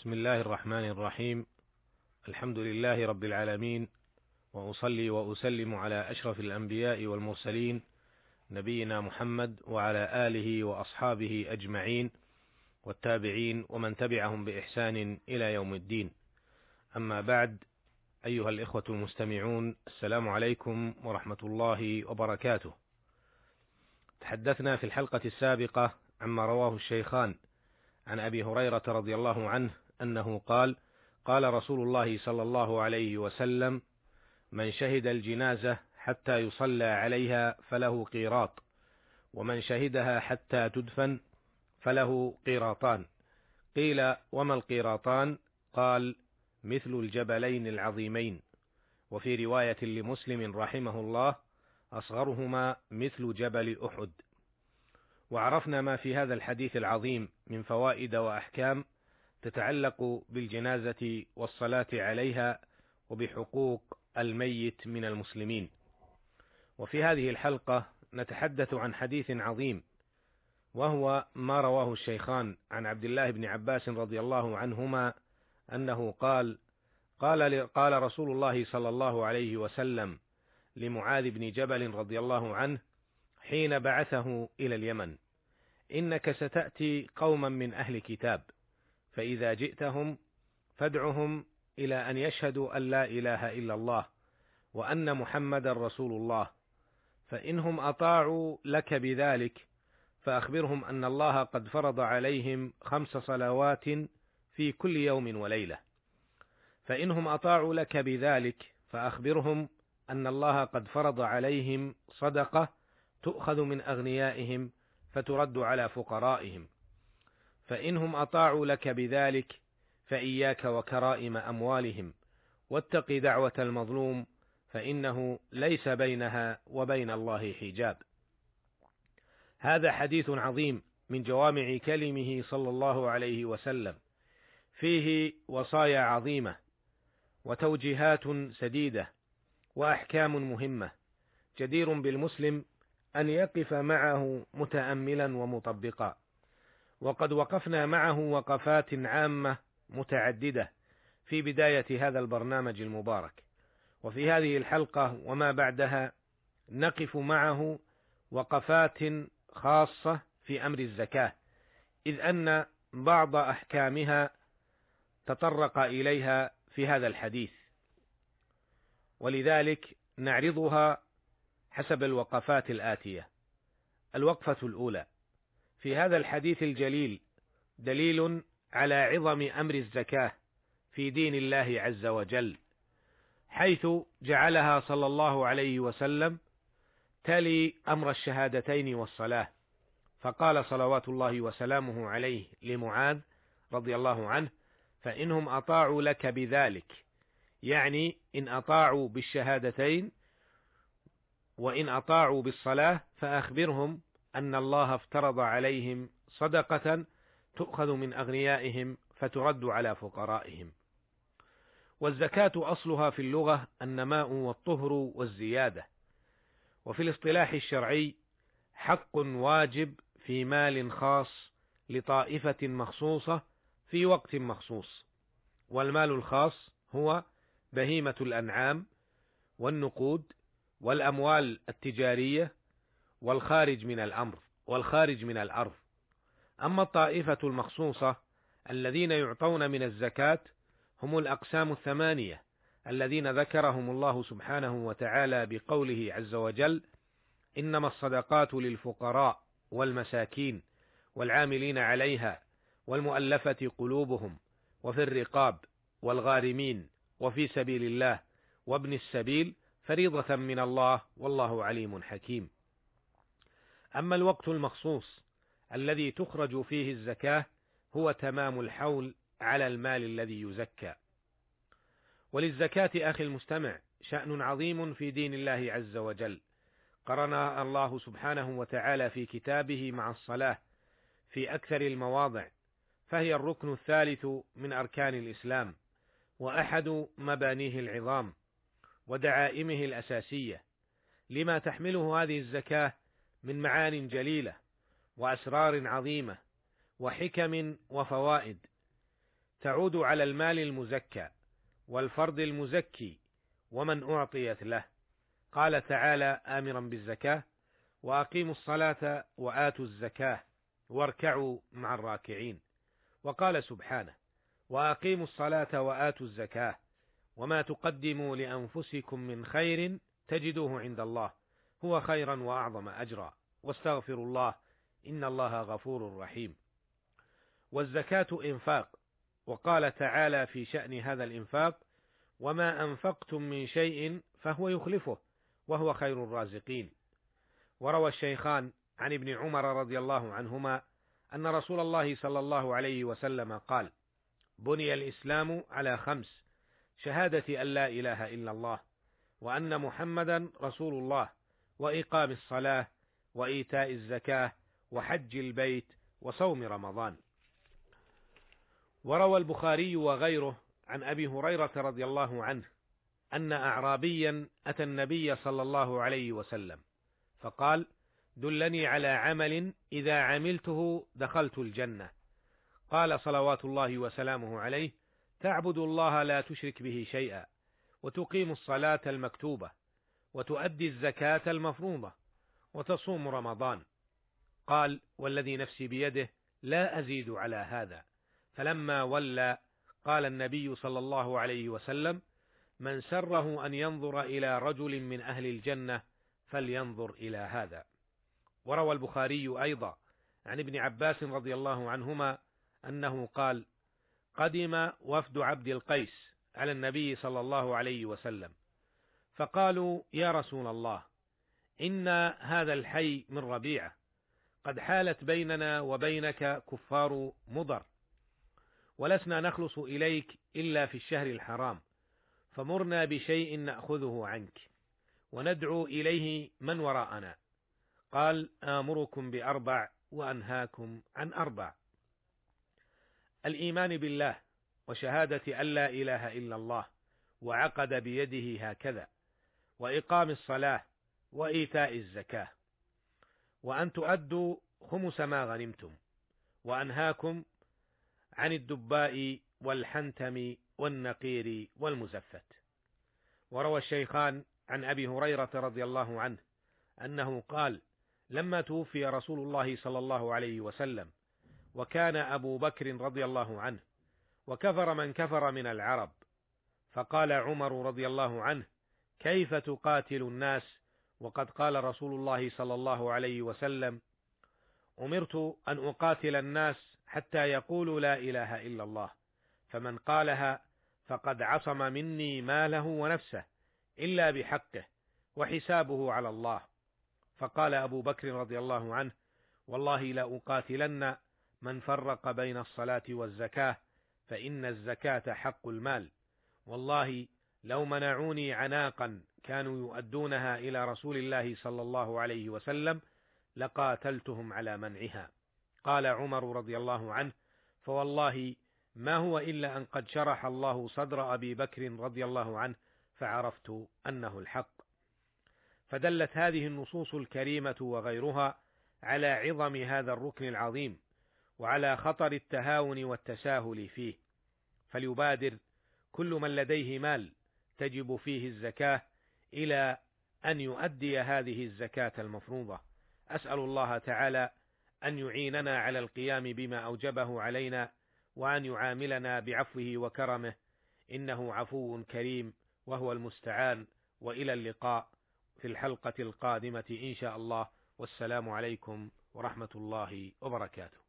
بسم الله الرحمن الرحيم. الحمد لله رب العالمين وأصلي وأسلم على أشرف الأنبياء والمرسلين نبينا محمد وعلى آله وأصحابه أجمعين والتابعين ومن تبعهم بإحسان إلى يوم الدين. أما بعد أيها الإخوة المستمعون السلام عليكم ورحمة الله وبركاته. تحدثنا في الحلقة السابقة عما رواه الشيخان عن أبي هريرة رضي الله عنه أنه قال قال رسول الله صلى الله عليه وسلم من شهد الجنازة حتى يصلى عليها فله قيراط ومن شهدها حتى تدفن فله قيراطان. قيل وما القيراطان؟ قال مثل الجبلين العظيمين. وفي رواية لمسلم رحمه الله أصغرهما مثل جبل أحد. وعرفنا ما في هذا الحديث العظيم من فوائد وأحكام تتعلق بالجنازة والصلاة عليها وبحقوق الميت من المسلمين. وفي هذه الحلقة نتحدث عن حديث عظيم وهو ما رواه الشيخان عن عبد الله بن عباس رضي الله عنهما أنه قال قال قال رسول الله صلى الله عليه وسلم لمعاذ بن جبل رضي الله عنه حين بعثه إلى اليمن إنك ستأتي قوما من أهل كتاب فإذا جئتهم فادعهم إلى أن يشهدوا أن لا إله إلا الله وأن محمدا رسول الله. فانهم أطاعوا لك بذلك فأخبرهم أن الله قد فرض عليهم خمس صلوات في كل يوم وليلة. فانهم أطاعوا لك بذلك فأخبرهم أن الله قد فرض عليهم صدقة تؤخذ من أغنيائهم فترد على فقرائهم. فإنهم أطاعوا لك بذلك فإياك وكرائم أموالهم واتق دعوة المظلوم فإنه ليس بينها وبين الله حجاب. هذا حديث عظيم من جوامع كلمه صلى الله عليه وسلم. فيه وصايا عظيمة وتوجيهات سديدة وأحكام مهمة. جدير بالمسلم أن يقف معه متاملا ومطبقا. وقد وقفنا معه وقفات عامة متعددة في بداية هذا البرنامج المبارك. وفي هذه الحلقة وما بعدها نقف معه وقفات خاصة في أمر الزكاة إذ أن بعض أحكامها تطرق إليها في هذا الحديث. ولذلك نعرضها حسب الوقفات الآتية. الوقفة الأولى: في هذا الحديث الجليل دليل على عظم أمر الزكاة في دين الله عز وجل، حيث جعلها صلى الله عليه وسلم تلي أمر الشهادتين والصلاة، فقال صلوات الله وسلامه عليه لمعاذ رضي الله عنه: فإنهم أطاعوا لك بذلك، يعني إن أطاعوا بالشهادتين وإن أطاعوا بالصلاة فأخبرهم أن الله افترض عليهم صدقة تؤخذ من أغنيائهم فترد على فقرائهم. والزكاة أصلها في اللغة النماء والطهر والزيادة، وفي الاصطلاح الشرعي حق واجب في مال خاص لطائفة مخصوصة في وقت مخصوص، والمال الخاص هو بهيمة الأنعام والنقود والأموال التجارية والخارج من الأمر والخارج من الأرض أما الطائفة المخصوصة الذين يعطون من الزكاة هم الأقسام الثمانية الذين ذكرهم الله سبحانه وتعالى بقوله عز وجل إنما الصدقات للفقراء والمساكين والعاملين عليها والمؤلفة قلوبهم وفي الرقاب والغارمين وفي سبيل الله وابن السبيل فريضة من الله والله عليم حكيم. أما الوقت المخصوص الذي تخرج فيه الزكاة هو تمام الحول على المال الذي يزكى. وللزكاة أخي المستمع شأن عظيم في دين الله عز وجل. قرنها الله سبحانه وتعالى في كتابه مع الصلاة في أكثر المواضع، فهي الركن الثالث من أركان الإسلام، وأحد مبانيه العظام. ودعائمه الأساسية لما تحمله هذه الزكاة من معان جليلة وأسرار عظيمة وحكم وفوائد. تعود على المال المزكى والفرد المزكي ومن أعطيت له. قال تعالى آمرا بالزكاة وأقيموا الصلاة وآتوا الزكاة واركعوا مع الراكعين. وقال سبحانه وأقيموا الصلاة وآتوا الزكاة وما تقدموا لأنفسكم من خير تجدوه عند الله. هو خيرا وأعظم أجرا. واستغفروا الله إن الله غفور رحيم. والزكاة إنفاق. وقال تعالى في شأن هذا الإنفاق وما أنفقتم من شيء فهو يخلفه وهو خير الرازقين. وروى الشيخان عن ابن عمر رضي الله عنهما أن رسول الله صلى الله عليه وسلم قال بني الإسلام على خمس شهادة أن لا إله إلا الله وأن محمدا رسول الله. وإقام الصلاة وإيتاء الزكاة وحج البيت وصوم رمضان. وروى البخاري وغيره عن أبي هريرة رضي الله عنه أن أعرابيا أتى النبي صلى الله عليه وسلم فقال دلني على عمل إذا عملته دخلت الجنة. قال صلوات الله وسلامه عليه تعبد الله لا تشرك به شيئا وتقيم الصلاة المكتوبة وتؤدي الزكاة المفروضة وتصوم رمضان. قال والذي نفسي بيده لا أزيد على هذا. فلما ولى قال النبي صلى الله عليه وسلم من سره أن ينظر إلى رجل من أهل الجنة فلينظر إلى هذا. وروى البخاري أيضا عن ابن عباس رضي الله عنهما أنه قال قدم وفد عبد القيس على النبي صلى الله عليه وسلم. فقالوا يا رسول الله إن هذا الحي من ربيعة. قد حالت بيننا وبينك كفار مضر. ولسنا نخلص إليك إلا في الشهر الحرام. فمرنا بشيء نأخذه عنك. وندعو إليه من وراءنا. قال آمركم بأربع وأنهاكم عن أربع. الإيمان بالله وشهادة أن لا إله إلا الله وعقد بيده هكذا. وإقام الصلاة وإيتاء الزكاة. وأن تؤدوا خمس ما غنمتم وأنهاكم عن الدباء والحنتم والنقير والمزفت. وروى الشيخان عن أبي هريرة رضي الله عنه أنه قال لما توفي رسول الله صلى الله عليه وسلم وكان أبو بكر رضي الله عنه وكفر من كفر من العرب فقال عمر رضي الله عنه كيف تقاتل الناس؟ وقد قال رسول الله صلى الله عليه وسلم أمرت أن أقاتل الناس حتى يقولوا لا إله إلا الله فمن قالها فقد عصم مني ماله ونفسه إلا بحقه وحسابه على الله. فقال أبو بكر رضي الله عنه والله لاقاتلن من فرق بين الصلاة والزكاة فإن الزكاة حق المال. والله لو منعوني عناقا كانوا يؤدونها إلى رسول الله صلى الله عليه وسلم لقاتلتهم على منعها. قال عمر رضي الله عنه فوالله ما هو إلا أن قد شرح الله صدر أبي بكر رضي الله عنه فعرفت أنه الحق. فدلت هذه النصوص الكريمة وغيرها على عظم هذا الركن العظيم وعلى خطر التهاون والتساهل فيه. فليبادر كل من لديه مال تجب فيه الزكاة إلى أن يؤدي هذه الزكاة المفروضة. أسأل الله تعالى أن يعيننا على القيام بما أوجبه علينا وأن يعاملنا بعفوه وكرمه. إنه عفو كريم وهو المستعان. وإلى اللقاء في الحلقة القادمة إن شاء الله. والسلام عليكم ورحمة الله وبركاته.